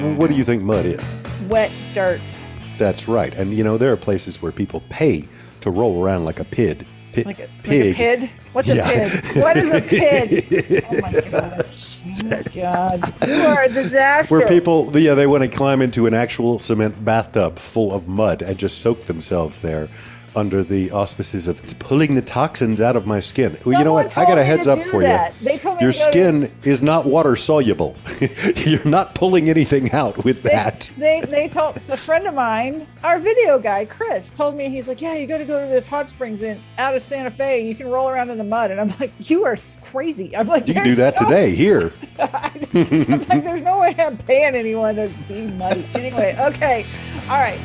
What do you think mud is? Wet dirt. That's right. And you know, there are places where people pay to roll around like a pid. Pi- Like a, pig. like a pid? What's Yeah. a pid? What is a pid? oh my god. Oh my god. You are a disaster. Where people, yeah, they want to climb into an actual cement bathtub full of mud and just soak themselves there under the auspices of it's pulling the toxins out of my skin. Well, you know what? I got a heads up for that. you. They told me Your to go to- skin is not water soluble. You're not pulling anything out with they, that. they they told a friend of mine, our video guy Chris, told me he's like, yeah, you got to go to this hot springs in out of Santa Fe. You can roll around in the mud, and I'm like, you are crazy. I'm like, You can do that no- today here. I'm like, there's no way I'm paying anyone to be muddy. Anyway, okay, all right.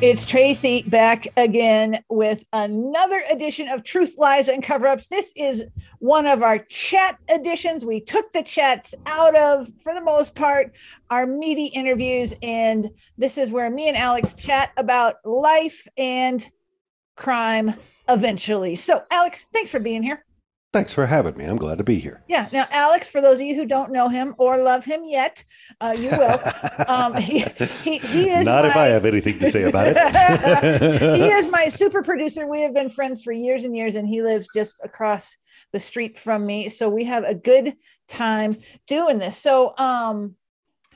It's Tracy back again with another edition of Truth, Lies, and Cover Ups. This is one of our chat editions. We took the chats out of, for the most part, our meaty interviews. And this is where me and Alex chat about life and crime eventually. So, Alex, thanks for being here. Thanks for having me. I'm glad to be here. Yeah. Now, Alex, for those of you who don't know him or love him yet, uh, you will. Um, he, he, he is Not if I have anything to say about it. he is my super producer. We have been friends for years and years, and he lives just across the street from me. So we have a good time doing this. So um,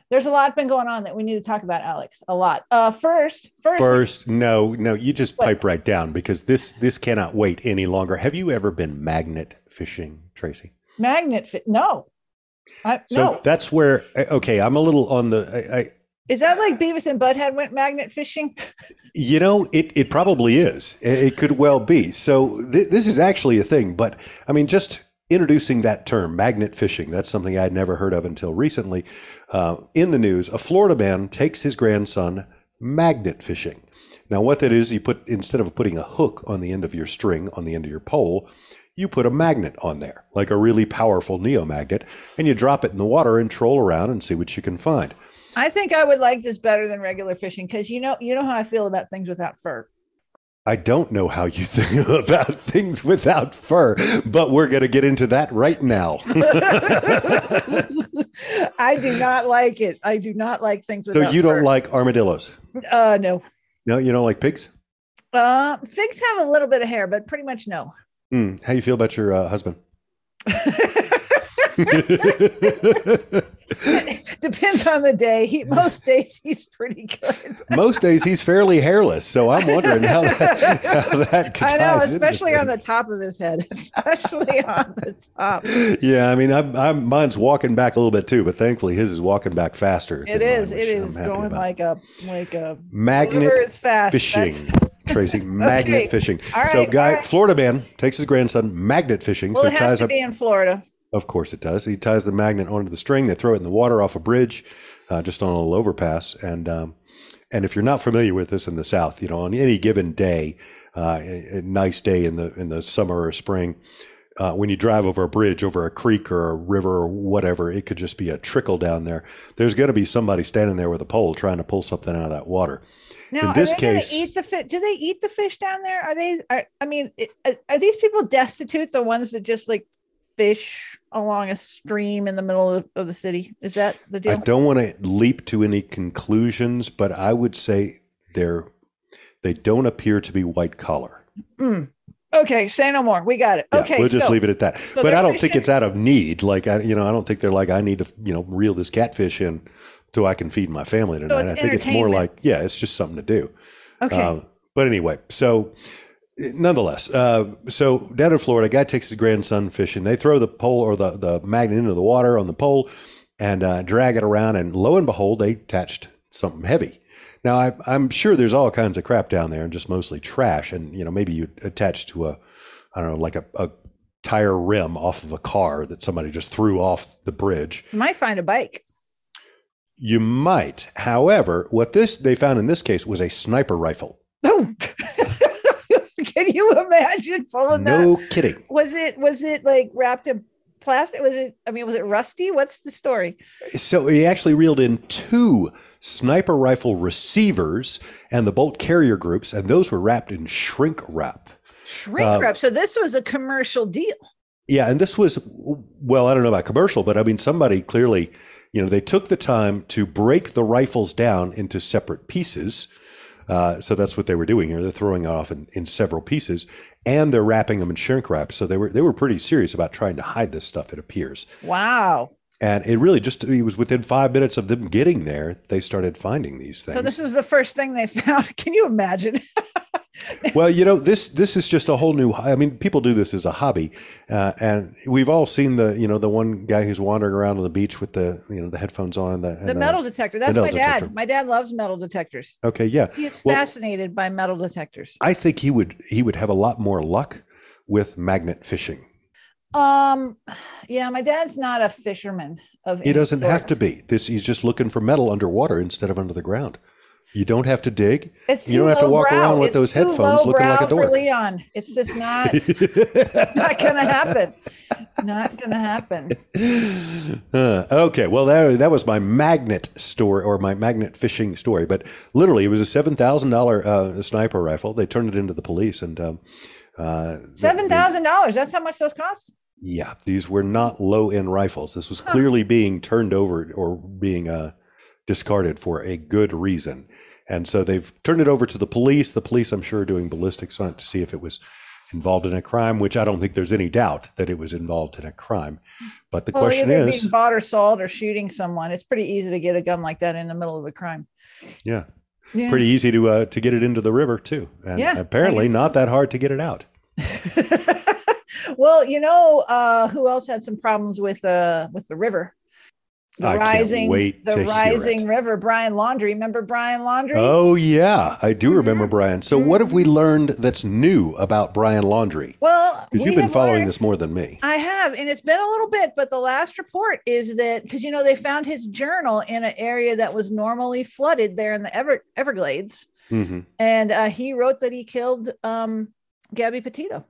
there's a lot been going on that we need to talk about, Alex. A lot. Uh, first, first, First, no, no, you just What? pipe right down because this this cannot wait any longer. Have you ever been magnet fishing, Tracy? magnet fit. No. I, So no. that's where okay, I'm a little on the I, I Is that like Beavis and Butthead went magnet fishing? You know, it, it probably is. It, it could well be. So th- this is actually a thing. But I mean, just introducing that term, magnet fishing, that's something I'd never heard of until recently. Uh, in the news, a Florida man takes his grandson magnet fishing. Now, what that is, you put instead of putting a hook on the end of your string on the end of your pole, you put a magnet on there, like a really powerful neomagnet, and you drop it in the water and troll around and see what you can find. I think I would like this better than regular fishing because you know you know how I feel about things without fur. I don't know how you think about things without fur, but we're going to get into that right now. I do not like it. I do not like things without. so you don't fur. like armadillos? Uh no. No, you don't like pigs? Uh figs have a little bit of hair, but pretty much no. Hmm. How you feel about your uh, husband? Depends on the day. He most days he's pretty good. Most days he's fairly hairless, so I'm wondering how that, how that I know, especially on the top of his head. Especially on the top. Yeah, I mean, I'm, I'm mine's walking back a little bit too, but thankfully his is walking back faster. It is. mine, It is going about. like a like a magnet River is fast. fishing. Tracy, magnet Okay. fishing. All so, guy, right. Florida man takes his grandson magnet fishing. well, so it has ties to up. be in Florida. Of course it does. He ties the magnet onto the string. They throw it in the water off a bridge, uh, just on a little overpass. And um, and if you're not familiar with this in the South, you know, on any given day, uh, a, a nice day in the in the summer or spring, uh, when you drive over a bridge, over a creek or a river or whatever, it could just be a trickle down there. There's going to be somebody standing there with a pole trying to pull something out of that water. Now, In this are they gonna case- eat the fish? Do they eat the fish down there? Are they? Are, I mean, are, are these people destitute? The ones that just like fish along a stream in the middle of, of the city? Is that the deal? I don't want to leap to any conclusions, but I would say they're they don't appear to be white collar. Mm. Okay, say no more. We got it. Yeah, okay, we'll just so- leave it at that. but I don't think it's out of need. Like I, you know, I don't think they're like I need to, you know, reel this catfish in so I can feed my family tonight. it's I think it's more like, yeah, it's just something to do. Okay, Uh, but anyway, so nonetheless, uh, so down in Florida, a guy takes his grandson fishing. They throw the pole or the, the magnet into the water on the pole and uh, drag it around. And lo and behold, they attached something heavy. Now, I, I'm sure there's all kinds of crap down there and just mostly trash. And, you know, maybe you attach to a, I don't know, like a, a tire rim off of a car that somebody just threw off the bridge. you might find a bike. You might. However, what this they found in this case was a sniper rifle. Oh, can you imagine pulling that? No kidding. Was it? Was it like wrapped in plastic? Was it? I mean, was it rusty? What's the story? So he actually reeled in two sniper rifle receivers and the bolt carrier groups, and those were wrapped in shrink wrap. Shrink Uh, wrap. So this was a commercial deal. Yeah, and this was well, I don't know about commercial, but I mean somebody clearly you know, they took the time to break the rifles down into separate pieces. Uh, so that's what they were doing here. They're throwing it off in, in several pieces, and they're wrapping them in shrink wrap. So they were they were pretty serious about trying to hide this stuff. It appears. Wow. And it really just it was within five minutes of them getting there, they started finding these things. So this was the first thing they found. Can you imagine? well, you know this this is just a whole new. I mean, people do this as a hobby, uh, and we've all seen the you know the one guy who's wandering around on the beach with the you know the headphones on and the, and the metal detector. That's metal my dad. detector. My dad loves metal detectors. Okay, yeah. he's Well- fascinated by metal detectors. I think he would he would have a lot more luck with magnet fishing. Um, yeah, my dad's not a fisherman. Of He doesn't sort. have to be. This he's just looking for metal underwater instead of under the ground. You don't have to dig. It's You don't have to walk lowbrow. around with It's those headphones looking like a lowbrow for. Leon, it's just not not gonna happen. Not gonna happen. Uh, okay, well that that was my magnet story or my magnet fishing story, but literally it was a seven thousand dollar uh, sniper rifle. They turned it into the police, and um, uh, Seven thousand dollars. That's how much those cost. Yeah, these were not low end rifles. This was clearly being turned over or being uh, discarded for a good reason. And so they've turned it over to the police. The police, I'm sure, are doing ballistics on it to see if it was involved in a crime, which I don't think there's any doubt that it was involved in a crime. But the Well, question is, being bought or sold or shooting someone. It's pretty easy to get a gun like that in the middle of a crime. yeah, Yeah. pretty easy to uh, to get it into the river too, and Yeah, apparently not that hard to get it out. well, you know, uh, who else had some problems with uh with the river? The I rising, the rising river. Brian Laundrie. Remember Brian Laundrie? Oh yeah, I do Mm-hmm. remember Brian. So what have we learned that's new about Brian Laundrie? Well, Because we you've been following learned- this more than me. I have, and it's been a little bit, but the last report is that because you know they found his journal in an area that was normally flooded there in the Ever- Everglades, hmm and uh, he wrote that he killed um, Gabby Petito.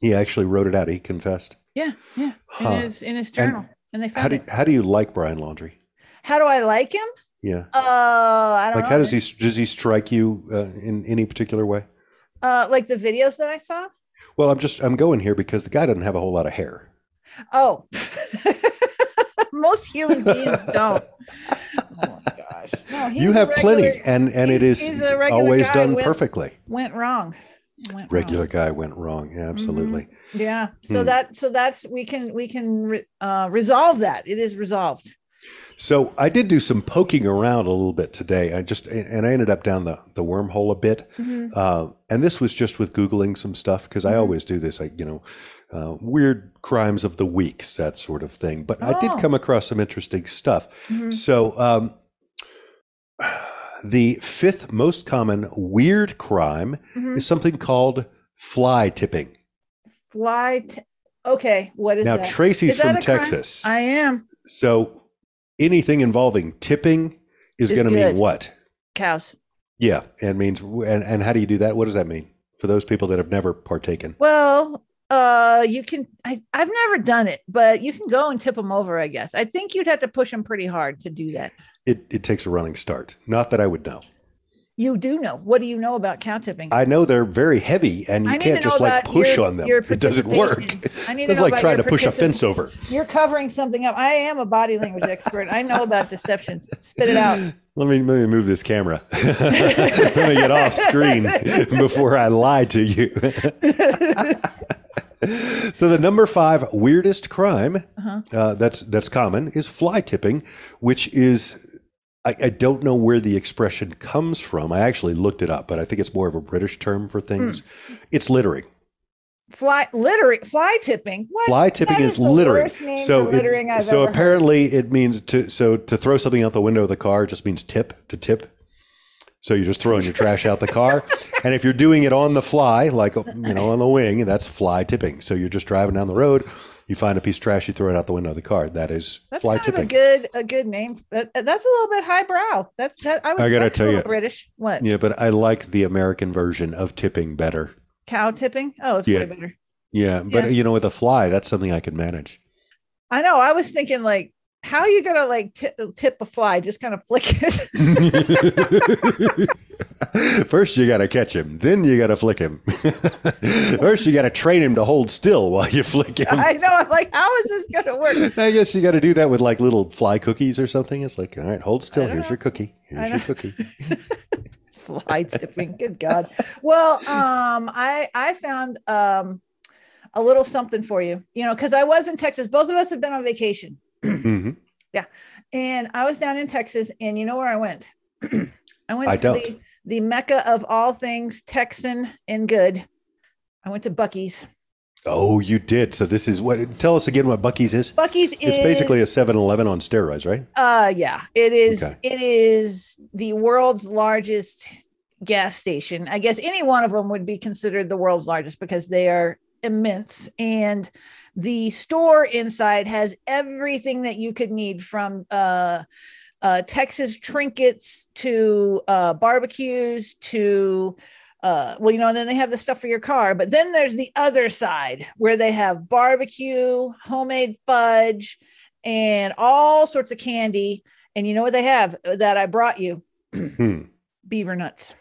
He actually wrote it out. He confessed. Yeah, yeah, Huh. in his in his journal, and, they How do it. how do you like Brian Laundrie? How do I like him? Yeah, Uh, I don't like know. how does he does he strike you uh, in any particular way? Uh, like the videos that I saw. Well, I'm just I'm going here because the guy doesn't have a whole lot of hair. Oh, most human beings don't. Oh my gosh! No, You have plenty, and and it is regular always done perfectly. Went wrong. Regular wrong. guy went wrong. Yeah, absolutely. Yeah. So Hmm. that so that's we can we can re, uh, resolve that. It is resolved. So I did do some poking around a little bit today. I just and I ended up down the the wormhole a bit, Mm-hmm. uh, and this was just with googling some stuff because I always do this. I you know, uh, weird crimes of the weeks that sort of thing. But I did Oh. come across some interesting stuff. Mhm. So um, the fifth most common weird crime Mhm. is something called fly tipping. Fly. T- okay. What is now that? Tracy's Is that from crime? Texas, I am so anything involving tipping is Is going to mean what? cows. Yeah, and means and, and how do you do that? What does that mean for those people that have never partaken? Well, uh, you can. I I've never done it, but you can go and tip them over. I guess. I think you'd have to push them pretty hard to do that. It it takes a running start. Not that I would know. You do know. What do you know about cow tipping? I know they're very heavy, and you can't just like push your- on them. It doesn't work. participation. I need That's like trying to push a fence over. You're covering something up. I am a body language expert. I know about deception. Spit it out. Let me let me move this camera. let me get off screen before I lie to you. so the number five weirdest crime Uh-huh. uh, that's that's common is fly tipping, which is I, I don't know where the expression comes from. I actually looked it up, but I think it's more of a British term for things. Hmm. It's littering. Fly littering, fly tipping. What? Fly tipping is the littering. So, littering it, so ever heard. apparently it means to so to throw something out the window of the car just means tip to tip. So you're just throwing your trash out the car, and if you're doing it on the fly, like you know on the wing, that's fly tipping. So you're just driving down the road, you find a piece of trash, you throw it out the window of the car. That is That's fly kind tipping. of a good a good name. That, that's a little bit highbrow. That's that. I, would, I gotta tell you- British. What yeah, but I like the American version of tipping better. cow tipping? Oh, it's Yeah. way better. Yeah, but Yeah. you know, with a fly, that's something I can manage. I know. I was thinking like, how are you gonna like tip, tip a fly? Just kind of flick it. First, you got to catch him. Then you got to flick him. First, you got to train him to hold still while you flick him. I know. I'm like, how is this going to work? I guess you got to do that with like little fly cookies or something. It's like, all right, hold still. Here's know. your cookie. Here's your cookie. Fly tipping. Good God. Well, um, I I found um a little something for you. You know, because I was in Texas. Both of us have been on vacation, hmm and I was down in Texas, and you know where I went? I went I to don't. the the mecca of all things Texan and good. I went to Buc-ee's. Oh, you did. So this is what? Tell us again what Buc-ee's is. Buc-ee's is It's basically a 7-Eleven on steroids, right? Uh yeah, it is Okay. it is the world's largest gas station. I guess any one of them would be considered the world's largest because they are immense and the store inside has everything that you could need from uh uh Texas trinkets to uh barbecues to uh, well, you know, and then they have the stuff for your car, but then there's the other side where they have barbecue, homemade fudge, and all sorts of candy. And you know what they have that I brought you? Hmm. Beaver nuts.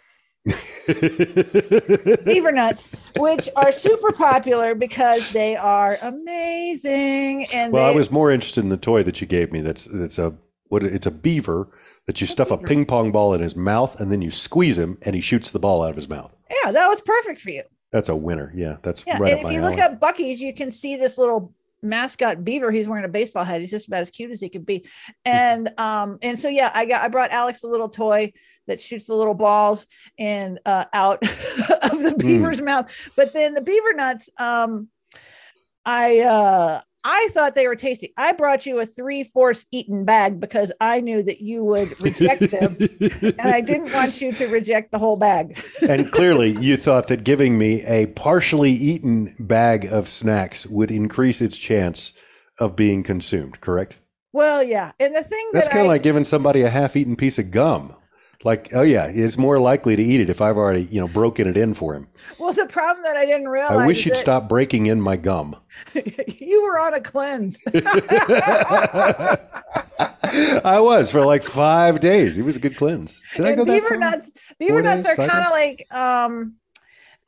Beaver nuts, which are super popular because they are amazing. And well, I was more interested in the toy that you gave me. That's that's a what? It's a beaver that you stuff a ping pong ball in his mouth, and then you squeeze him, and he shoots the ball out of his mouth. yeah, that was perfect for you. That's a winner. Yeah, that's Yeah, right and if you alley. look up Buc-ee's, you can see this little mascot beaver. He's wearing a baseball hat. He's just about as cute as he could be. And um, and so yeah, I got I brought Alex a little toy that shoots the little balls and uh, out of the beaver's mouth. But then the beaver nuts, um, I uh I thought they were tasty. I brought you a three-fourths eaten bag because I knew that you would reject them, and I didn't want you to reject the whole bag. and clearly, you thought that giving me a partially eaten bag of snacks would increase its chance of being consumed. Correct. Well, yeah, and the thing that That's that kind of like giving somebody a half-eaten piece of gum. Like, oh yeah, it's more likely to eat it if I've already, you know, broken it in for him. well, the problem that I didn't realize. I wish you'd that stop breaking in my gum. you were on a cleanse. I was for like five days. It was a good cleanse. Did I And go that beaver far? nuts, beaver Four nuts days, are kind of like um,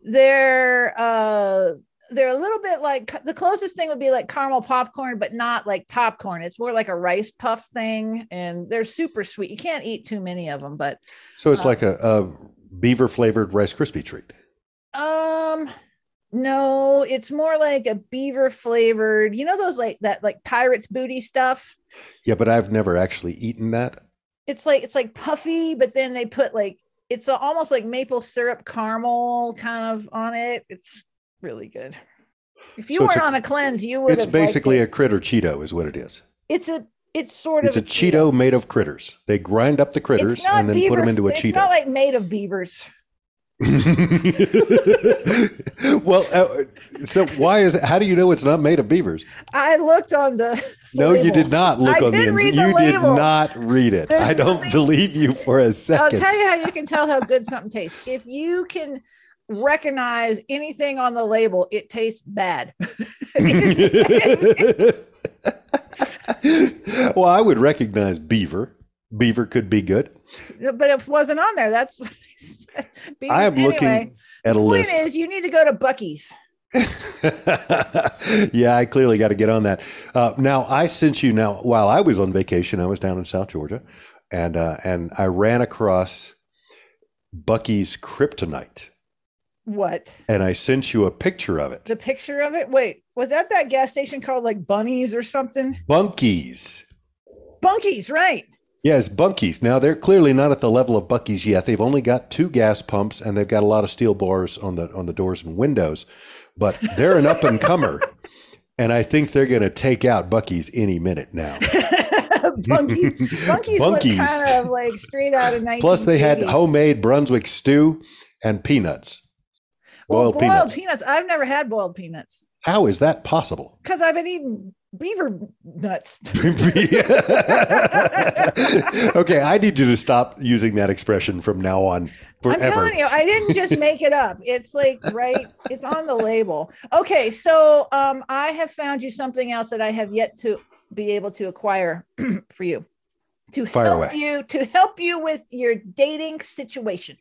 they're uh, they're a little bit like the closest thing would be like caramel popcorn, but not like popcorn. It's more like a rice puff thing, and they're super sweet. You can't eat too many of them, but So it's like a, a beaver flavored Rice Krispie treat. um. No, it's more like a beaver flavored. You know those like that like pirates booty stuff. Yeah, but I've never actually eaten that. it's like it's like puffy, but then they put like it's almost like maple syrup caramel kind of on it. It's really good. If you So weren't a- on a cleanse, you would. It's basically a critter Cheeto, is what it is. It's a. It's sort of. It's a Cheeto made of critters. They grind up the critters and then put them into a it's Cheeto. not like made of beavers. well, uh, so why is it? How do you know it's not made of beavers? I looked on the. No, you did not look I on the read the You did not read it. There's I don't believe you for a second. I'll tell you how you can tell how good something tastes. If you can recognize anything on the label, it tastes bad. well, I would recognize beaver. Beaver could be good. but it wasn't on there. That's what I said. Beaver- I am anyway, looking at a point list. is you need to go to Buc-ee's. yeah, I clearly got to get on that. Uh, now, I sent you. Now, while I was on vacation, I was down in South Georgia, and uh, and I ran across Buc-ee's Kryptonite, What? and I sent you a picture of it. The picture of it? Wait, was that that gas station called like Bunnies or something? Bunkies. Bunkies, right. Yes, Bunkies. Now they're clearly not at the level of Buc-ee's yet. They've only got two gas pumps and they've got a lot of steel bars on the on the doors and windows, but they're an up and comer, and I think they're going to take out Buc-ee's any minute now. Bunkies. Bunkies, Bunkies. kind of like straight out of 19. Plus, they had homemade Brunswick stew and peanuts, well, boiled boiled peanuts. peanuts. I've never had boiled peanuts How is that possible? because I've been eating beaver nuts. okay, I need you to stop using that expression from now on forever. I'm telling you, I didn't just make it up. It's like right, it's on the label. Okay, so um, I have found you something else that I have yet to be able to acquire for you to Fire help away. you to help you with your dating situation.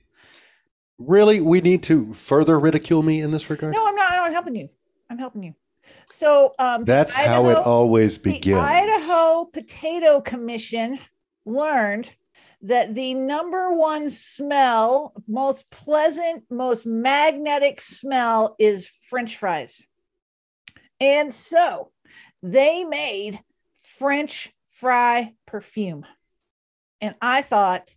Really, we need to further ridicule me in this regard. No, I'm not. I'm helping you. I'm helping you. So um, the That's how it Idaho- always The begins. Idaho Potato Commission learned that the number one smell, most pleasant, most magnetic smell is French fries. And so they made French fry perfume. And I thought,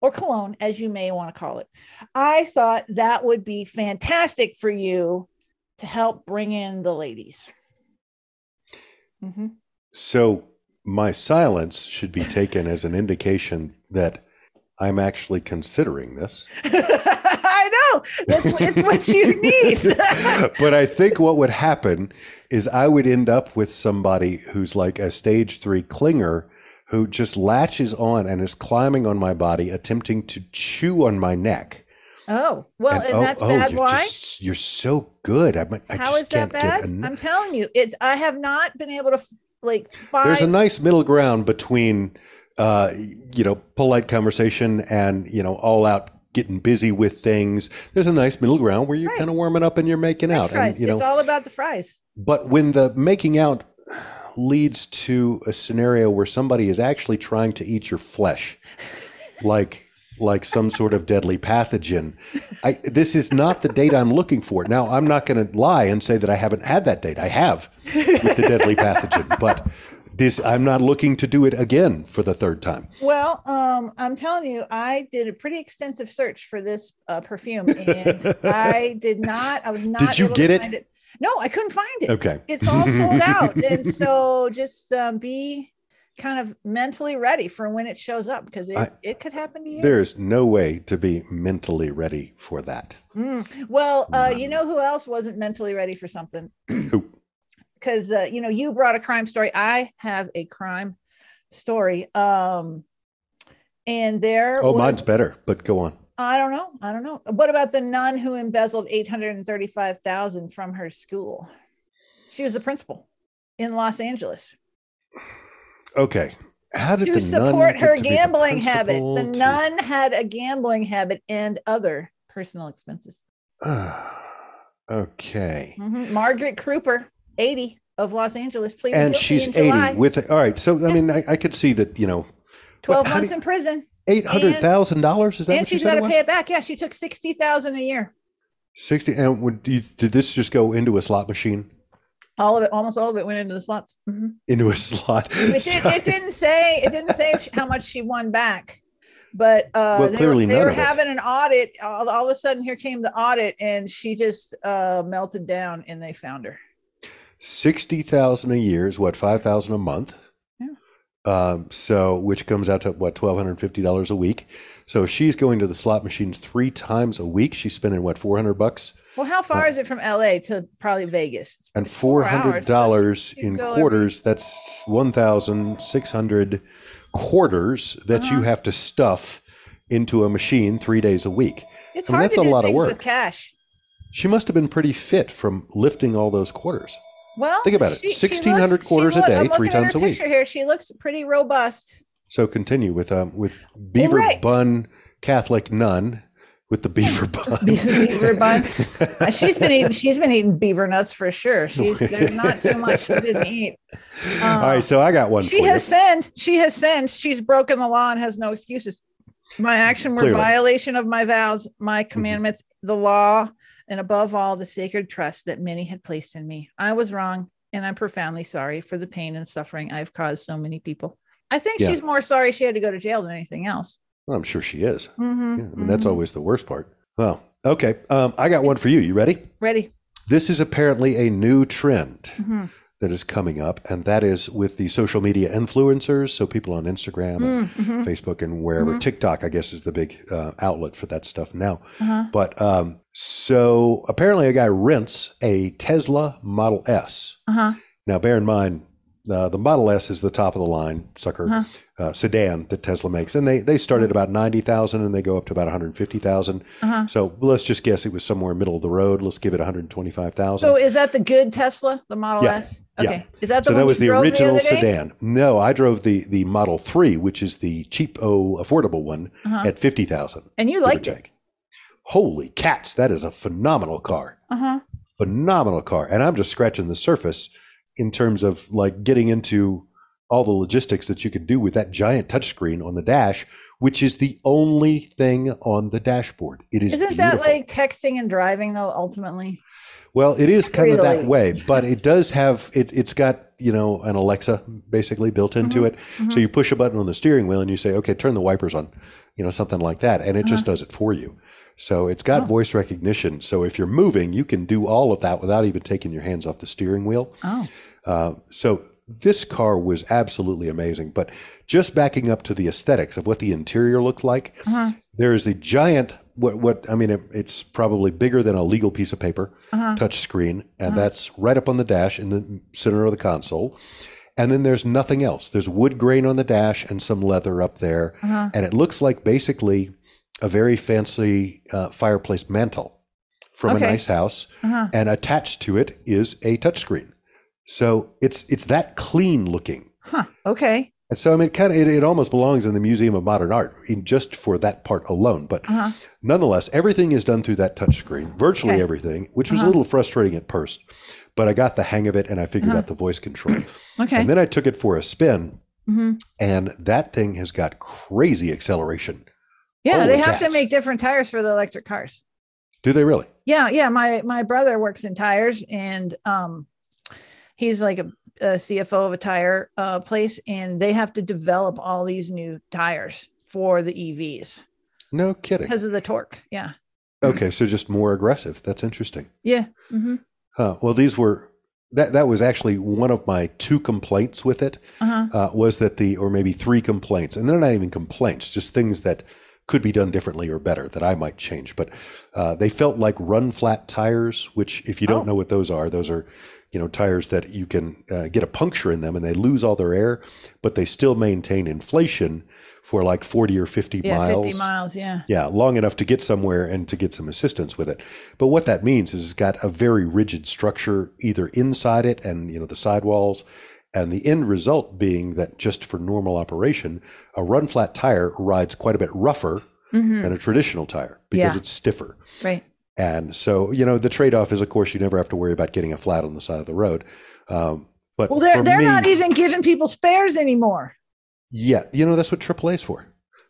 or cologne, as you may want to call it, I thought that would be fantastic for you to help bring in the ladies. Mhm. So my silence should be taken as an indication that I'm actually considering this. I know. That's, it's what you need. but I think what would happen is I would end up with somebody who's like a stage three clinger who just latches on and is climbing on my body, attempting to chew on my neck. oh, well, and, that's bad. you're Why? just you're so good. I, I How is that bad? enough. I'm telling you, it's. I have not been able to like find. There's a nice middle ground between, uh, you know, polite conversation and you know, all out getting busy with things. There's a nice middle ground where you're Right. kind of warming up and you're making out, fries. and you know, it's all about the fries. But when the making out leads to a scenario where somebody is actually trying to eat your flesh, like like some sort of deadly pathogen, I, this is not the date I'm looking for. Now, I'm not going to lie and say that I haven't had that date. I have with the deadly pathogen, but this I'm not looking to do it again for the third time. Well, um, I'm telling you, I did a pretty extensive search for this uh, perfume, and I did not. I was not. Did you get it? find No, I couldn't find it. Okay. It's all sold out, and so just um, be kind of mentally ready for when it shows up because it, I- it could happen to you. There's no way to be mentally ready for that. Mm. Well, uh, you know who else wasn't mentally ready for something? Who? Because uh, you know you brought a crime story. I have a crime story. Um, and there. Oh, was- mine's better, but go on. I don't know. I don't know. What about the nun who embezzled eight hundred and thirty-five thousand from her school? She was the principal in Los Angeles. Okay. How did to the nun support her be the gambling habit. The to- nun had a gambling habit and other personal expenses. okay. Mhm. Margaret Kreuper, 80 of Los Angeles, please. And she's 80 July. with all right. So I mean I, I could see that, you know, 12 months you- in prison. Eight hundred thousand dollars. Is that And she's got to pay it back. Yeah, she took 60,000 a year. Sixty and would did this just go into a slot machine? All of it, almost all of it went into the slots. Mhm. Into a slot. It, did, it didn't say it didn't say how much she won back, but uh, Well, they clearly were, they were of it. having an audit. All, all of a sudden, here came the audit, and she just uh, melted down, and they found her. Sixty thousand a year is what five thousand a month. Um, so which comes out to what twelve hundred fifty dollars a week. So if she's going to the slot machines three times a week, she's spending what four hundred bucks Well, how far is it from LA to probably Vegas? It's and four hundred dollars in quarters. That's one thousand six hundred quarters that you Uh-huh. have to stuff into a machine three days a week. It's I mean, hard that's to a do lot of work. with cash. She must have been pretty fit from lifting all those quarters. Well, Think about it. she- she 1,600 looks- quarters a day, three times a week. Here, she looks pretty robust. So continue with um with beaver right. bun Catholic nun with the beaver bun. beaver bun. She's been eating. She's been eating beaver nuts for sure. She's there's not too much she didn't eat. Uh, All right, so I got one she has you. sinned. She has sinned. She's broken the law and has no excuses. My action were Clearly. violation of my vows, my Mm-hmm. commandments, the law, and above all, the sacred trust that many had placed in me. I was wrong, and I'm profoundly sorry for the pain and suffering I've caused so many people. I think Yeah. she's more sorry she had to go to jail than anything else. Well, I'm sure she is. Mhm, Yeah, I mean, that's mhm. always the worst part. Well, okay. Um, I got one for you. You ready? ready. This is apparently a new trend Mhm. that is coming up, and that is with the social media influencers. So people on Instagram and Mhm. Facebook and wherever. TikTok, I guess, is the big uh, outlet for that stuff now. Uh-huh. But um, so apparently, a guy rents a Tesla Model S. Uh-huh. Now, bear in mind, uh, the Model S is the top of the line sucker Uh-huh. uh, sedan that Tesla makes, and they they start at about ninety thousand, and they go up to about one hundred fifty thousand. Uh-huh. So let's just guess it was somewhere middle of the road. Let's give it one hundred twenty five thousand. So is that the good Tesla, the Model Yeah. S? Yeah. Okay. Is that the So that was the original day? sedan. No, I drove the the Model Three, which is the cheap, oh, affordable one Uh-huh. at fifty thousand. And you liked it. Holy cats, that is a phenomenal car. Uh huh. Phenomenal car. And I'm just scratching the surface in terms of like getting into all the logistics that you could do with that giant touchscreen on the dash, which is the only thing on the dashboard. It is Isn't that like texting and driving though? Ultimately, Well, it is kind of that way, but it does have it. It's got you know an Alexa basically built mm-hmm. into it. So mm-hmm. you push a button on the steering wheel and you say, "Okay, turn the wipers on," you know, something like that, and it uh-huh. just does it for you. So it's got voice recognition. So if you're moving, you can do all of that without even taking your hands off the steering wheel. oh, Uh, so this car was absolutely amazing. But just backing up to the aesthetics of what the interior looked like, uh-huh. there is a giant. What? What? I mean, it, it's probably bigger than a legal piece of paper uh-huh. touch screen, and uh-huh. that's right up on the dash in the center of the console. And then there's nothing else. There's wood grain on the dash and some leather up there, and it looks like basically a very fancy uh, fireplace mantle from Okay. a nice house, and attached to it is a touchscreen. So it's it's that clean looking. huh. Okay. And so I mean, it kind of it, it almost belongs in the Museum of Modern Art, in just for that part alone. But Uh-huh. nonetheless, everything is done through that touchscreen, virtually Okay. everything, which was a little frustrating at first. But I got the hang of it, and I figured out the voice control. Okay. And then I took it for a spin, Mhm. and that thing has got crazy acceleration. Yeah, Holy they have cats. to make different tires for the electric cars. Do they really? Yeah, yeah. My my brother works in tires, and um, he's like a, a CFO of a tire uh, place, and they have to develop all these new tires for the EVs No kidding. because of the torque. Yeah, Okay, so just more aggressive. That's interesting. yeah. hmm Huh. Well, these were that that was actually one of my two complaints with it Uh-huh. uh, was that the or maybe three complaints, and they're not even complaints, just things that could be done differently or better that I might change. But uh, they felt like run flat tires, which if you don't Oh. know what those are, those are you know tires that you can uh, get a puncture in them and they lose all their air, but they still maintain inflation for like forty or fifty Yeah, miles. fifty miles. Yeah. Yeah, long enough to get somewhere and to get some assistance with it. But what that means is it's got a very rigid structure either inside it and you know the sidewalls, and the end result being that just for normal operation, a run flat tire rides quite a bit rougher Mhm. than a traditional tire because Yeah. it's stiffer. Right. And so you know the trade off is of course you never have to worry about getting a flat on the side of the road. Um, but Well, they're they're me, not even giving people spares anymore. yeah, you know that's what AAA's for.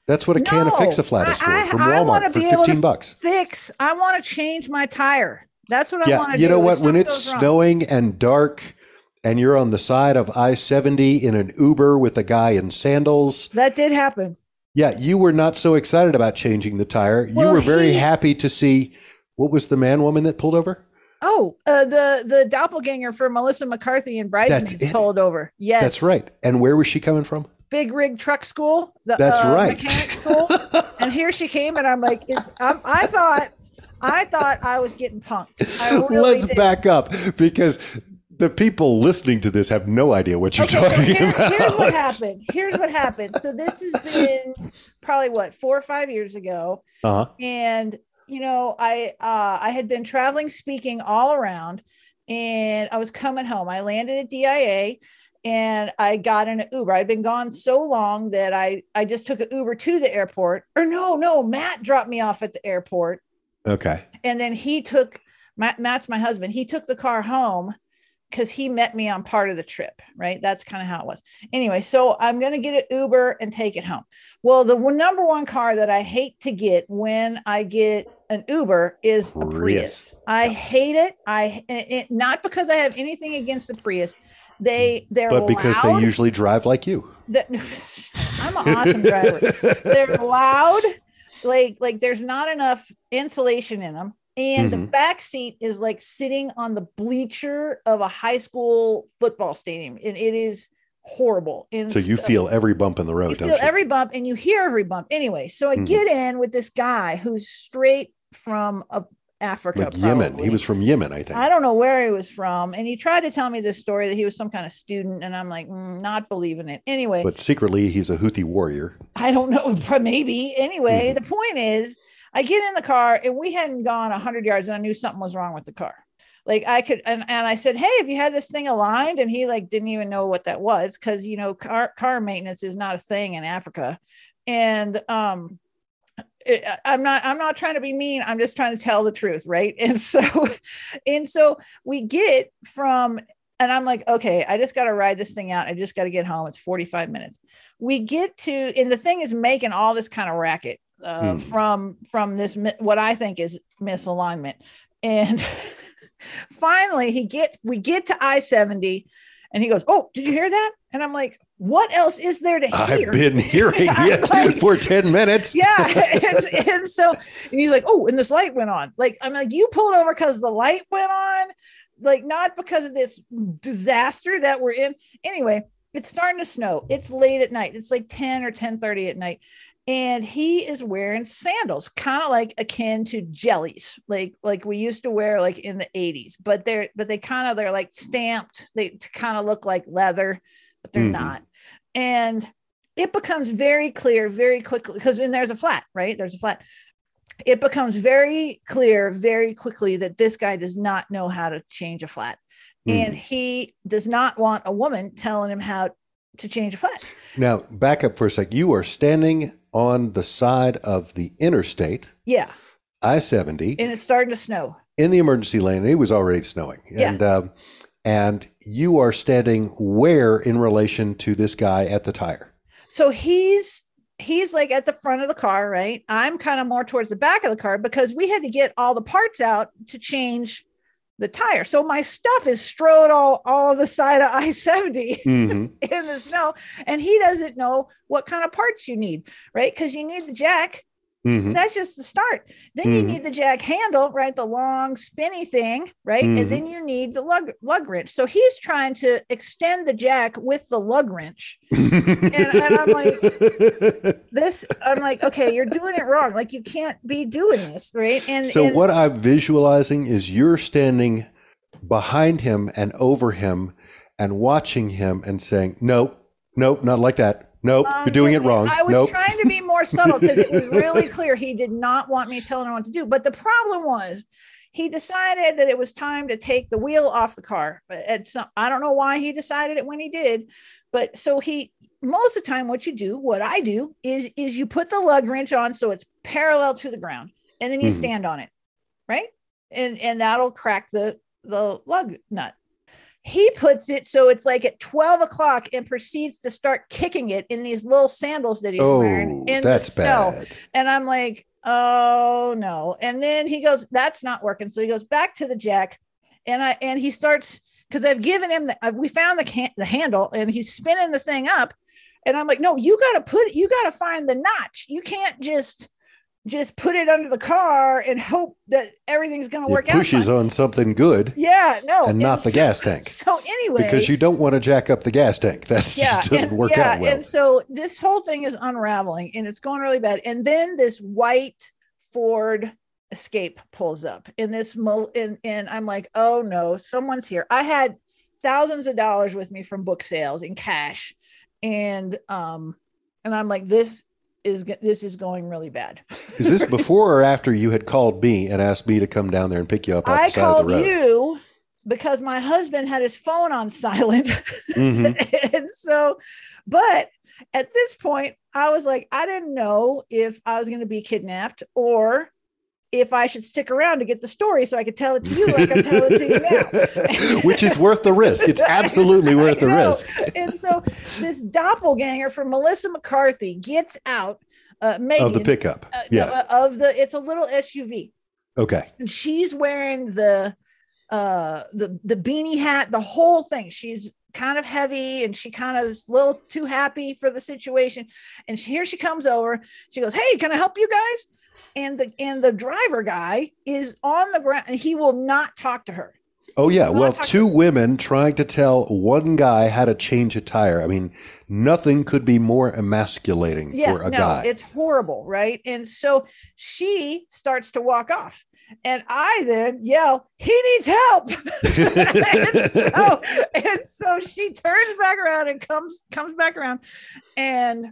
That's what a can of fix a flat is for I- I- from I Walmart for be able to fifteen bucks. Fix. I want to change my tire. That's what I Yeah, want to do. you know what? When it's goes wrong. snowing and dark, and you're on the side of I seventy in an Uber with a guy in sandals, that did happen. yeah, you were not so excited about changing the tire. You were very he- happy to see what was the man woman that pulled over. Oh, uh, the the doppelganger for Melissa McCarthy and Bridesmaids pulled over. Yes, That's right. And where was she coming from? Big rig truck school. The, That's uh, right. School. and here she came, and I'm like, "Is I'm, I thought, I thought I was getting punked. I really Let's did. back up because the people listening to this have no idea what you're Okay, so talking here- about. here's what happened. Here's what happened. So this has been probably what four or five years ago. Uh-huh. and you know i uh i had been traveling speaking all around and i was coming home i landed at dia and i got in an uber i'd been gone so long that i i just took an uber to the airport or no no matt dropped me off at the airport Okay. and then he took Matt, matt's my husband he took the car home because he met me on part of the trip right? That's kind of how it was. Anyway so i'm going to get an uber and take it home. Well the one, number one car that i hate to get when i get an uber is a Prius. prius. I hate it. I it, it- not because i have anything against the prius. They they're But because loud. they usually drive like you. that i'm an awesome driver. They're loud. Like like there's not enough insulation in them and the Mhm. back seat is like sitting on the bleacher of a high school football stadium and it is horrible and So you feel every bump in the road, you don't feel you? every bump and you hear every bump anyway so i Mhm. get in with this guy who's straight from uh, africa like Yemen. He was from Yemen, I think. I don't know where he was from. And he tried to tell me this story that he was some kind of student. And I'm like, mm, not believing it. Anyway, But secretly, he's a Houthi warrior. I don't know, but maybe. Anyway, Mhm. the point is, I get in the car and we hadn't gone 100 yards and I knew something was wrong with the car. Like I could, and, and I said, Hey, have you had this thing aligned? And he like didn't even know what that was because, you know, car, car maintenance is not a thing in Africa. And, um, I'm not I'm not trying to be mean. I'm just trying to tell the truth, right? And so and so we get from and I'm like, okay, I just got to ride this thing out. I just got to get home. It's 45 minutes. We get to and the thing is making all this kind of racket uh, hmm. from from this what I think is misalignment. And finally he get we get to I-70 and he goes, "Oh, did you hear that?" And I'm like, what else is there to hear? I've been hearing it like, for 10 minutes. yeah. And, and, so and he's like, oh, and this light went on. Like, I'm like, you pulled over because the light went on, like not because of this disaster that we're in. Anyway, it's starting to snow. It's late at night. It's like 10 or 10 30 at night. And he is wearing sandals, kind of like akin to jellies, like like we used to wear like in the 80s, but they're but they kind of they're like stamped, they kind of look like leather but they're mm-hmm. not. And it becomes very clear very quickly because when there's a flat, right? There's a flat. It becomes very clear very quickly that this guy does not know how to change a flat. Mm. And he does not want a woman telling him how to change a flat. Now, back up for a sec. You are standing on the side of the interstate. Yeah. I 70. And it's starting to snow. In the emergency lane. It was already snowing. Yeah. And um, and you are standing where in relation to this guy at the tire? So he's he's like at the front of the car, right? I'm kind of more towards the back of the car because we had to get all the parts out to change the tire. So my stuff is strode all all the side of I-70 mm-hmm. in the snow. And he doesn't know what kind of parts you need, right? Because you need the jack Mm-hmm. That's just the start. Then mm-hmm. you need the jack handle, right? The long spinny thing, right? Mm-hmm. And then you need the lug lug wrench. So he's trying to extend the jack with the lug wrench. and, and, I'm like, this, I'm like, okay, you're doing it wrong. Like you can't be doing this, right? And so and, what I'm visualizing is you're standing behind him and over him and watching him and saying, Nope, nope, not like that. Nope, um, you're doing it wrong. I was nope. trying to be more subtle because it was really clear he did not want me telling him what to do. But the problem was he decided that it was time to take the wheel off the car. It's not, I don't know why he decided it when he did, but so he most of the time what you do, what I do is is you put the lug wrench on so it's parallel to the ground, and then you mm-hmm. stand on it, right? And and that'll crack the the lug nut he puts it so it's like at 12 o'clock and proceeds to start kicking it in these little sandals that he's oh, wearing in that's the. Bad. And I'm like, oh no. And then he goes, that's not working. So he goes back to the jack and I and he starts because I've given him the, uh, we found the can, the handle and he's spinning the thing up. And I'm like, no, you got to put you got to find the notch. You can't just just put it under the car and hope that everything's going to work out. Pushes on something good. Yeah, no, and, and not so, the gas tank. So anyway, because you don't want to jack up the gas tank. That yeah, just doesn't and, work yeah, out well. And so this whole thing is unraveling, and it's going really bad. And then this white Ford Escape pulls up, in this and and I'm like, oh no, someone's here. I had thousands of dollars with me from book sales in cash, and um, and I'm like, this is this is going really bad. is this before or after you had called me and asked me to come down there and pick you up I the side of the road? you because my husband had his phone on silent. Mm-hmm. and so, but at this point, I was like, I didn't know if I was going to be kidnapped or if I should stick around to get the story so I could tell it to you like I'm telling it to you now. Which is worth the risk. It's absolutely worth the risk. and so this doppelganger from Melissa McCarthy gets out uh, Megan, of the pickup. Uh, yeah. Uh, of the it's a little SUV. Okay. And she's wearing the uh the the beanie hat, the whole thing. She's kind of heavy and she kind of is a little too happy for the situation. And she, here she comes over. She goes, Hey, can I help you guys? And the and the driver guy is on the ground and he will not talk to her. Oh yeah, well, two women trying to tell one guy how to change a tire. I mean, nothing could be more emasculating yeah, for a no, guy. It's horrible, right? And so she starts to walk off. And I then yell, he needs help. and, so, and so she turns back around and comes comes back around and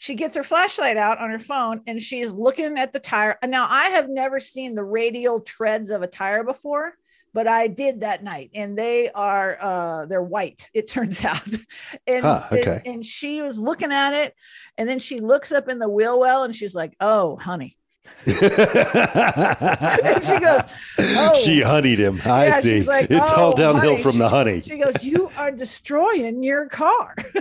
she gets her flashlight out on her phone and she's looking at the tire. Now I have never seen the radial treads of a tire before, but I did that night, and they are uh, they're white. It turns out, and, Huh, okay. and and she was looking at it, and then she looks up in the wheel well, and she's like, "Oh, honey." And she goes, "Oh." She honeyed him. I Yeah, see. like, it's all "Oh, downhill honey." from the honey. She goes, You are destroying your car. and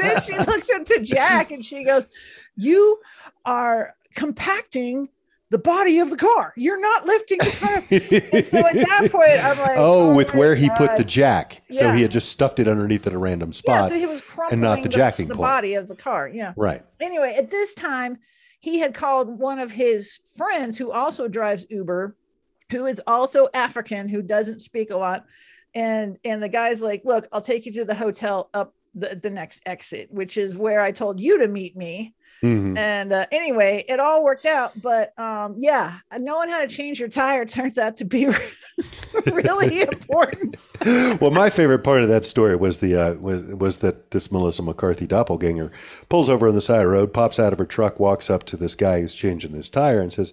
then she looks at the jack and she goes, You are compacting the body of the car. You're not lifting the car. And so at that point, I'm like, oh, oh, with my where he put the jack. So he had just stuffed it underneath at a random spot. Yeah, so he was and not crumpling the jacking the point. body of the car. Yeah. right. Anyway, at this time, he had called one of his friends who also drives Uber, who is also African, who doesn't speak a lot. And and the guy's like, look, I'll take you to the hotel up the, the next exit, which is where I told you to meet me. Mhm. And uh, anyway, it all worked out. But um, yeah, knowing how to change your tire turns out to be really important. well, my favorite part of that story was the uh, was, was that this Melissa McCarthy doppelganger pulls over on the side of the road, pops out of her truck, walks up to this guy who's changing his tire, and says,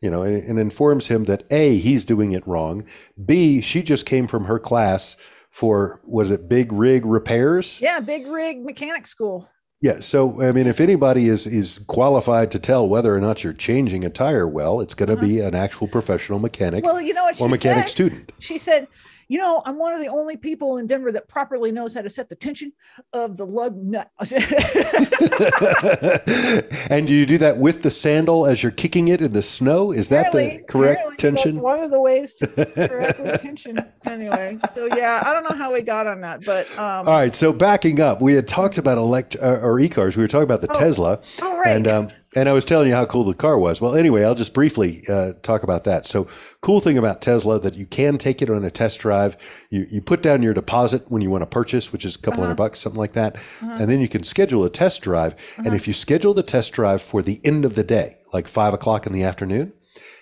you know, and, and informs him that a he's doing it wrong, b she just came from her class for was it big rig repairs? Yeah, big rig mechanic school. Yeah. So I mean, if anybody is is qualified to tell whether or not you're changing a tire well, it's going to mm-hmm. be an actual professional mechanic Well, you know what or mechanic said? student. she said, "You know, I'm one of the only people in Denver that properly knows how to set the tension of the lug nut." and do you do that with the sandal as you're kicking it in the snow? Is that Apparently- the correct tension? One of the ways to correct the tension. Anyway, so yeah, I don't know how we got on that, but um, All right, so backing up, we had talked about elect uh, or e-cars. We were talking about the Tesla, oh, right. and um, and I was telling you how cool the car was. Well, anyway, I'll just briefly uh, talk about that. So, cool thing about Tesla that you can take it on a test drive. You you put down your deposit when you want to purchase, which is a couple Uh-huh. hundred bucks, something like that, and then you can schedule a test drive. Uh-huh. And if you schedule the test drive for the end of the day, like five o'clock in the afternoon,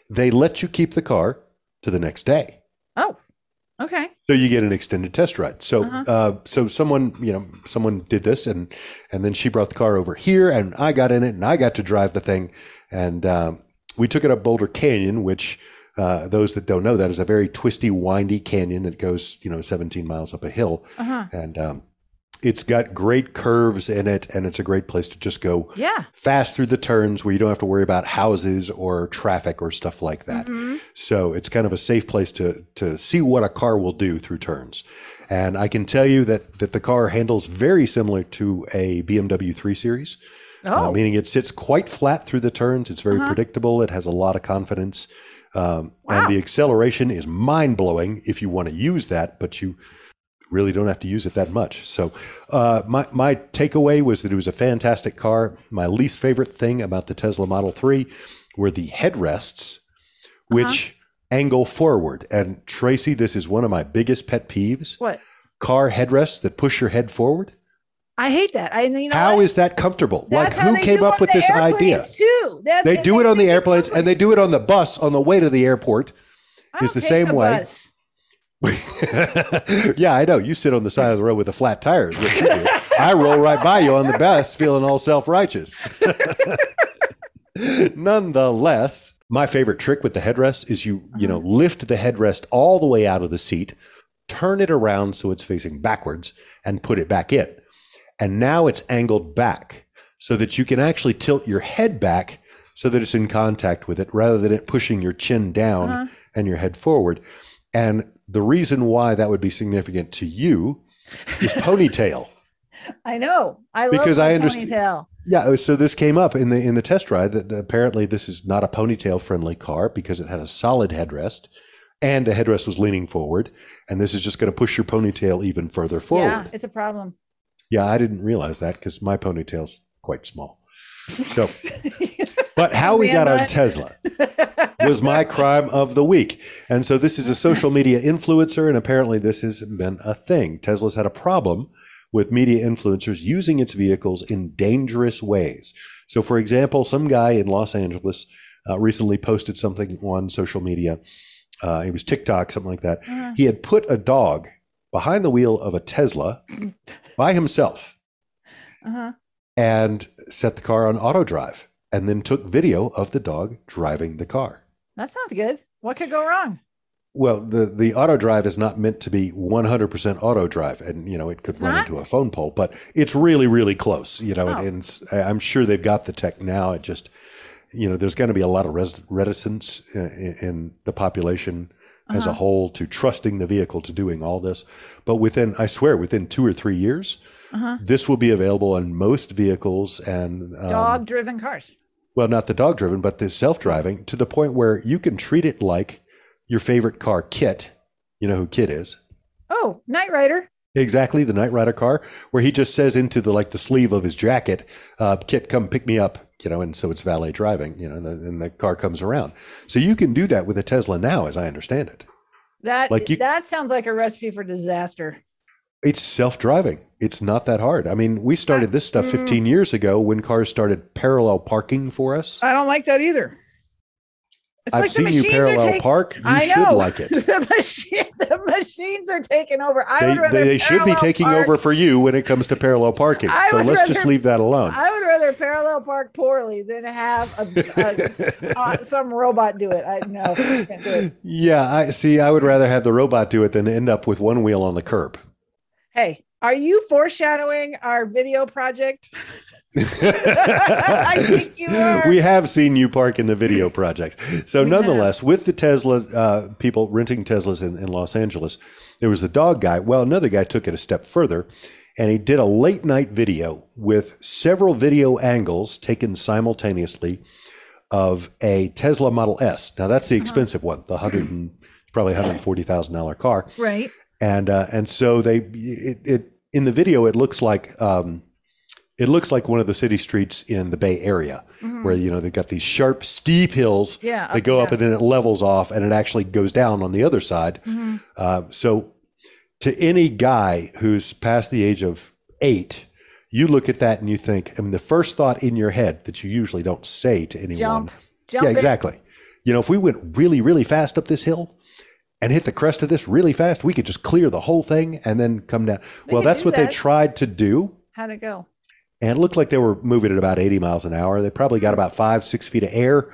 they let you keep the car to the next day. oh, okay, So you get an extended test ride. So, Uh-huh. uh, so someone, you know, someone did this, and and then she brought the car over here, and I got in it, and I got to drive the thing, and um, we took it up Boulder Canyon, which uh, those that don't know that is a very twisty, windy canyon that goes, you know, 17 miles up a hill, uh-huh. and um, it's got great curves in it, and it's a great place to just go yeah, fast through the turns where you don't have to worry about houses or traffic or stuff like that. Mm-hmm. So it's kind of a safe place to to see what a car will do through turns. And I can tell you that that the car handles very similar to a BMW 3 Series, uh, oh, Uh-huh. meaning it sits quite flat through the turns. It's very predictable. It has a lot of confidence. Um, Wow. And the acceleration is mind blowing if you want to use that, but you really don't have to use it that much. So, uh, my, my takeaway was that it was a fantastic car. My least favorite thing about the Tesla Model 3 were the headrests, which angle forward. And Tracy, this is one of my biggest pet peeves what? car headrests that push your head forward. I hate that. I you know How what? is that comfortable? That's like, who came up with this idea? Too. That- They do it on the airplanes and they do it on the bus on the way to the airport. I It's don't the same way. bus. yeah, I know. You sit on the side of the road with a flat tire, is you do. I roll right by you on the bus feeling all self righteous. Nonetheless, my favorite trick with the headrest is you, you know, uh-huh. lift the headrest all the way out of the seat, turn it around so it's facing backwards, and put it back in. And now it's angled back so that you can actually tilt your head back so that it's in contact with it rather than it pushing your chin down uh-huh. and your head forward. And the reason why that would be significant to you is ponytail. I know. I love Because I underst- ponytail. Yeah, uh, so this came up in the in the test ride that apparently this is not a ponytail friendly car because it had a solid headrest and the headrest was leaning forward and this is just going to push your ponytail even further forward. Yeah, it's a problem. Yeah, I didn't realize that cuz my ponytail's quite small. So but how we got on Tesla was my crime of the week. And so this is a social media influencer, and apparently this has been a thing. Tesla's had a problem with media influencers using its vehicles in dangerous ways. So, for example, some guy in Los Angeles uh, recently posted something on social media. Uh, it was TikTok, something like that. Uh-huh. He had put a dog behind the wheel of a Tesla by himself Uh-huh. and set the car on auto drive and then took video of the dog driving the car. That sounds good. What could go wrong? Well, the the auto drive is not meant to be 100% auto drive, and you know it could run not? into a phone pole, but it's really really close. You know, Oh. and, and I'm sure they've got the tech now. It just, you know, there's going to be a lot of res- reticence uh, in, in the population as Uh-huh. a whole to trusting the vehicle to doing all this. But within, I swear, within two or three years, Uh-huh. this will be available on most vehicles and um, Dog driven cars. Well, not the dog driven, but the self driving to the point where you can treat it like your favorite car, Kit. You know who Kit is? Oh, Knight Rider. Exactly, the Knight Rider car, where he just says into the like the sleeve of his jacket, uh, "Kit, come pick me up," you know, and so it's valet driving, you know, and the, and the car comes around. So you can do that with a Tesla now, as I understand it. That Like you- that sounds like a recipe for disaster. It's self driving. It's not that hard. I mean, we started this stuff 15 years ago when cars started parallel parking for us. I don't like that either. It's I've like the seen you parallel park. You I should know. like it. the, machine, the machines are taking over. I They, they, they should be taking park- over for you when it comes to parallel parking. I So let's just leave that alone. I would rather parallel park poorly than have a, a, uh, some robot do it. I it. Yeah, I see. I would rather have the robot do it than end up with one wheel on the curb. Hey, are you foreshadowing our video project? I think you are. we have seen you park in the video projects. So, nonetheless, with the Tesla uh, people renting Teslas in, in Los Angeles, there was the dog guy. Well, another guy took it a step further and he did a late night video with several video angles taken simultaneously of a Tesla Model S. Now, that's the expensive one, the 100 and probably $140,000 car. right. And uh, and so they it, it in the video it looks like um, it looks like one of the city streets in the Bay Area where you know they've got these sharp steep hills Mm-hmm. Yeah, that go up and then it levels off and it actually goes down on the other side. Mm-hmm. Uh, so to any guy who's past the age of eight. You look at that and you think, I mean, the first thought in your head that you usually don't say to anyone Jump. Jump. yeah, exactly. You know, if we went really, really fast up this hill and hit the crest of this really fast, we could just clear the whole thing and then come down. well, that's what they tried to do. How'd it go? And it looked like they were moving at about 80 miles an hour. They probably got about five, six feet of air.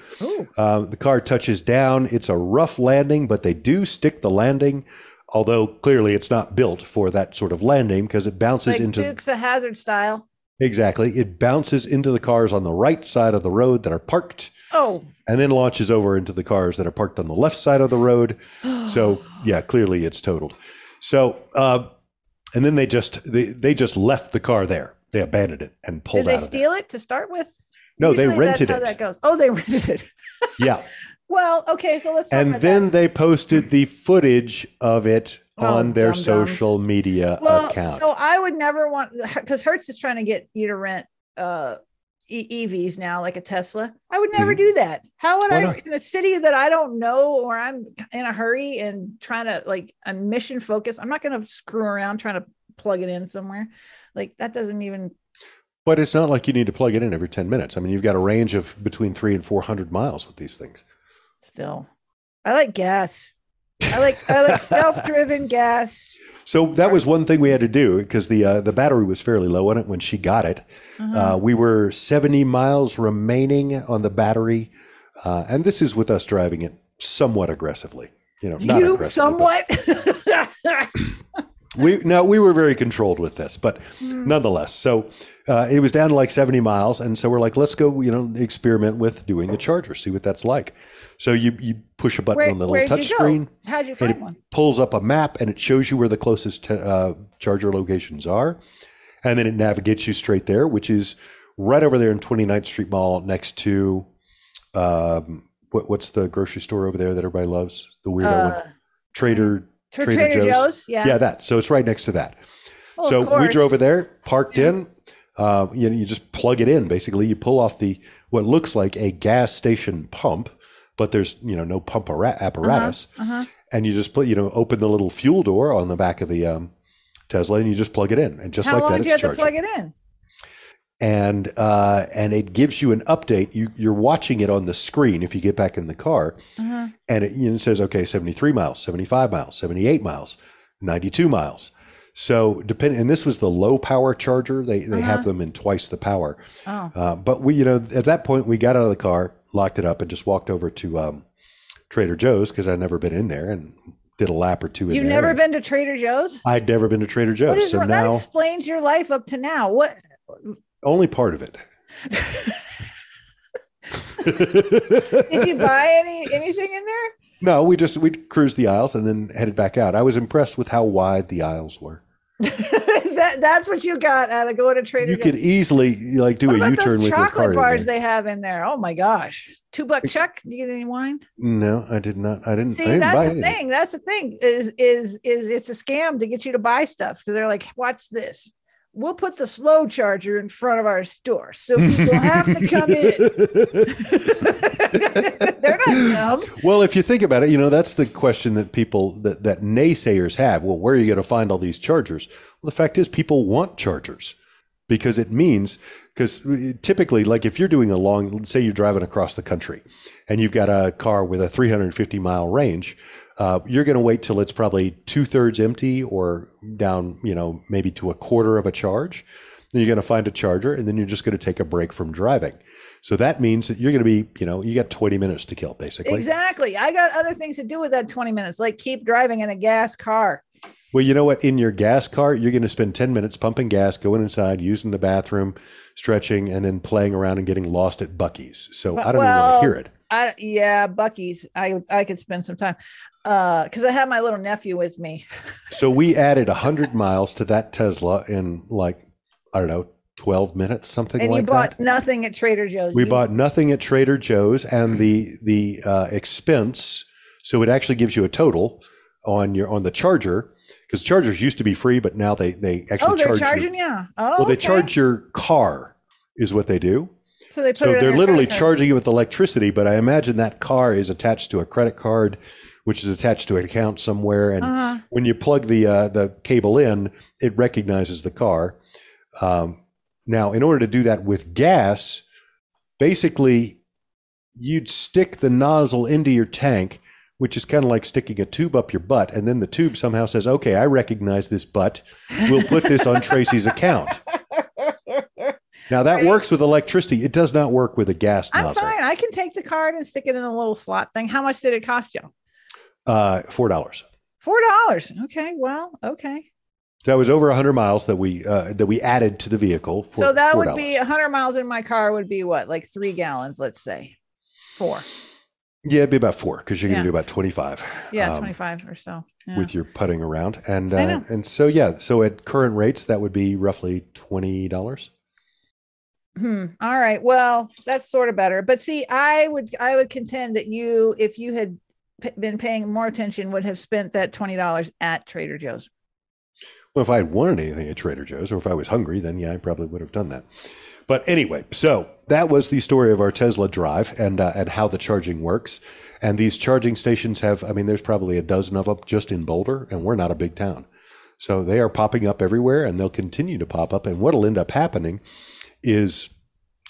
Uh, the car touches down. It's a rough landing, but they do stick the landing, although clearly it's not built for that sort of landing because it bounces Like into Dukes of Hazzard style. Exactly. It bounces into the cars on the right side of the road that are parked Oh, and then launches over into the cars that are parked on the left side of the road. so yeah, clearly it's totaled. So uh, and then they just they, they just left the car there. They abandoned it and pulled did they out of there. steal it to start with? No, they rented that's it. That goes. Oh, they rented it. Yeah, Well, okay, so let's talk and then that. they posted the footage of it Oh, on their dum-dums. social media well, account. so I would never want because Hertz is trying to get you to rent uh e- EVs now, like a Tesla. I would never Mhm. do that. How would Why I not? in a city that I don't know or I'm in a hurry and trying to like I'm mission focused? I'm not going to screw around trying to plug it in somewhere. Like that doesn't even. but it's not like you need to plug it in every ten minutes. I mean, you've got a range of between three and four hundred miles with these things. Still, I like gas. I like I like self-driven gas. So that was one thing we had to do because the uh, the battery was fairly low on it when she got it. Uh-huh. Uh, we were 70 miles remaining on the battery, uh, and this is with us driving it somewhat aggressively. You know, not you somewhat. We no, we were very controlled with this, but Hmm. nonetheless. So uh, it was down to like 70 miles, and so we're like, let's go, you know, experiment with doing the charger, see what that's like. So you you push a button Where, on the little touch screen. How'd you and it one? pulls up a map and it shows you where the closest te- uh, charger locations are. And then it navigates you straight there, which is right over there in 29th Street Mall next to um, what, what's the grocery store over there that everybody loves? The weirdo one. Uh, Trader, Trader, Trader Joe's. Joe's, yeah. Yeah, that. So it's right next to that. Oh, of so we drove over there, parked in. Uh, you know, you just plug it in. Basically, you pull off the what looks like a gas station pump, but there's you know no pump ara- apparatus, uh-huh. and you just put you know open the little fuel door on the back of the um, Tesla, and you just plug it in, and just How like long that, do you it's have to charging. plug it in? and uh, and it gives you an update. You you're watching it on the screen if you get back in the car, Uh-huh. and it, you know, it says okay, 73 miles, 75 miles, 78 miles, 92 miles. So depending, and this was the low power charger. They they have them in twice the power. Oh, Uh, but we, you know, at that point, we got out of the car, locked it up, and just walked over to um, Trader Joe's because I'd never been in there and did a lap or two in You've never been to Trader Joe's? I'd never been to Trader Joe's. is So that now, explains your life up to now. What only part of it. did you buy any anything in there? no, we just we cruised the aisles and then headed back out. I was impressed with how wide the aisles were. that that's what you got out of going to Trader You Joe's. could easily like do What a U-turn those with your chocolate car. in bars they have in there. Oh my gosh, two buck chuck. Do you get any wine? No, I did not. I didn't. I See, didn't that's the anything. thing. That's the thing. Is is is it's a scam to get you to buy stuff. So they're like, watch this. We'll put the slow charger in front of our store, so people have to come in. they're not dumb. Well, if you think about it, you know that's the question that people that, that naysayers have. Well, where are you going to find all these chargers? Well, the fact is, people want chargers because it means because typically, like if you're doing a long, say you're driving across the country, and you've got a car with a 350 mile range, uh, you're going to wait till it's probably two thirds empty or down, you know, maybe to a quarter of a charge. Then you're going to find a charger, and then you're just going to take a break from driving. So that means that you're going to be, you know, you got 20 minutes to kill, basically. Exactly. I got other things to do with that 20 minutes, like keep driving in a gas car. Well, you know what? In your gas car, you're going to spend 10 minutes pumping gas, going inside, using the bathroom, stretching, and then playing around and getting lost at Buc-ee's. So I don't even want to hear it. I yeah, Buc-ee's. I I could spend some time uh because I have my little nephew with me. So we added 100 miles to that Tesla in like, I don't know, 12 minutes, something like that. and like you bought that. nothing at Trader Joe's. We bought nothing at Trader Joe's, and the the uh, expense. So it actually gives you a total on your on the charger because chargers used to be free, but now they they actually Oh, they're charge charging you. you. Oh, Well, they okay. charge your car, is what they do. So they So they're literally charging you with electricity, but I imagine that car is attached to a credit card, which is attached to an account somewhere. And Uh-huh. when you plug the uh, the cable in, it recognizes the car. Um, now, in order to do that with gas, basically, you'd stick the nozzle into your tank, which is kind of like sticking a tube up your butt, and then the tube somehow says, "Okay, I recognize this butt. We'll put this on Tracy's account." Now that Right. works with electricity. It does not work with a gas I'm nozzle. fine. I can take the card and stick it in a little slot thing. How much did it cost you? Uh, four dollars. Four dollars. Okay. Well, okay. That was over hundred miles that we uh, that we added to the vehicle. For, so that $4. would be 100 miles in my car would be what, like three gallons, let's say, four. yeah, it'd be about four because you're going to do about twenty five. Yeah, 25 or so. Yeah. with your putting around, and uh, and so yeah, so at current rates that would be roughly twenty dollars. Hmm. All right. Well, that's sort of better. But see, I would I would contend that you, if you had p- been paying more attention, would have spent that twenty dollars at Trader Joe's. Well, if I had wanted anything at Trader Joe's, or if I was hungry, then yeah, I probably would have done that. But anyway, so that was the story of our Tesla Drive and uh, and how the charging works. And these charging stations have, I mean, there's probably a dozen of them just in Boulder, and we're not a big town, so they are popping up everywhere, and they'll continue to pop up. And what'll end up happening is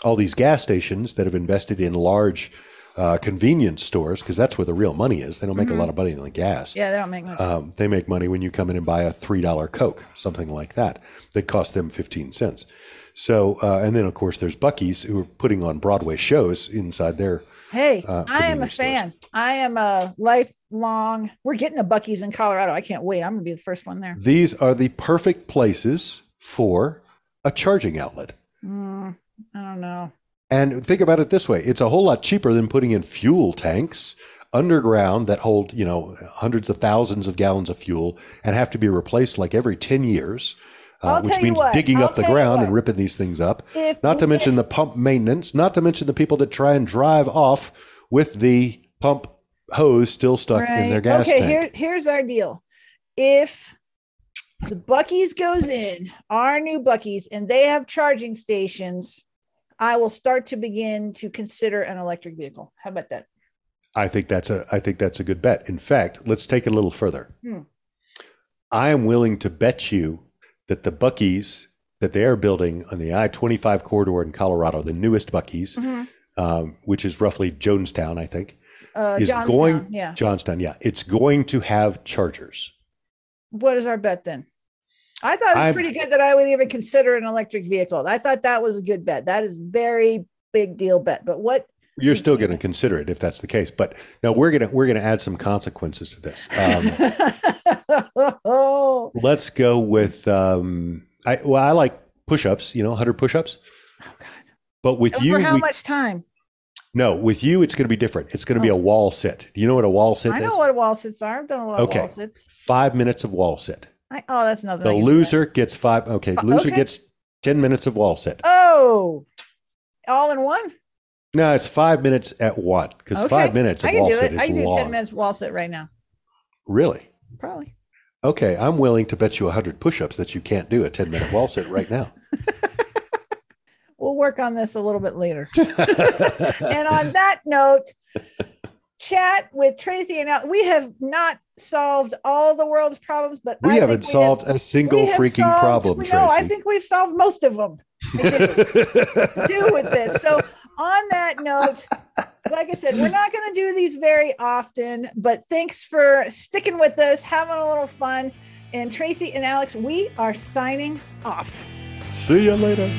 all these gas stations that have invested in large uh, convenience stores, because that's where the real money is. They don't make a lot of money on the gas. Yeah, they don't make much. Um, they make money when you come in and buy a three dollar Coke, something like that, that cost them fifteen cents. So, uh, and then of course there's Buc-ee's who are putting on Broadway shows inside their. hey, uh, I am a stores. fan. I am a lifelong. We're getting a Buc-ee's in Colorado. I can't wait. I'm gonna be the first one there. These are the perfect places for a charging outlet. Mm, I don't know. And think about it this way: it's a whole lot cheaper than putting in fuel tanks underground that hold, you know, hundreds of thousands of gallons of fuel and have to be replaced like every ten years. Uh, which means what, digging I'll up the ground and ripping these things up. If Not to mention the pump maintenance, not to mention the people that try and drive off with the pump hose still stuck in their gas okay, tank. here, here's our deal. If the Buc-ee's goes in, our new Buc-ee's, and they have charging stations, I will start to begin to consider an electric vehicle. How about that? I think that's a I think that's a good bet. In fact, let's take it a little further. Hmm. I am willing to bet you that the Buc-ee's that they are building on the I twenty five corridor in Colorado, the newest Buc-ee's, um, which is roughly Jonestown, I think, Uh, is Johnstown, going yeah. Johnstown. Yeah, it's going to have chargers. What is our bet then? I thought it was I'm- pretty good that I would even consider an electric vehicle. I thought that was a good bet. That is very big deal bet. But what You're still going to consider it if that's the case, but no, we're gonna we're gonna add some consequences to this. Um, let's go with um, I well, I like push-ups. You know, 100 push-ups. oh God. But with you, how we- much time? No, with you, it's going to be different. It's going to be a oh. wall sit. Do you know what a wall sit is? I know what wall sits are. I've done a lot Okay. of wall sits. Five minutes of wall sit. I, oh, that's nothing. The I can do. loser gets five. Okay, Fi- loser okay. gets 10 minutes of wall sit. Oh, all in one. No, it's five minutes at one because Okay. five minutes of wall sit it. is I can do ten long. minutes wall sit right now. Really? Probably. Okay, I'm willing to bet you 100 push ups that you can't do a 10 minute wall sit right now. We'll work on this a little bit later. and on that note, chat with Tracy and Al. We have not solved all the world's problems, but we I haven't we have- solved a single freaking solved- problem, No, Tracy. I think we've solved most of them. do with this. So, on that note, like I said, we're not going to do these very often, but thanks for sticking with us, having a little fun. And Tracy and Alex, we are signing off. See you later.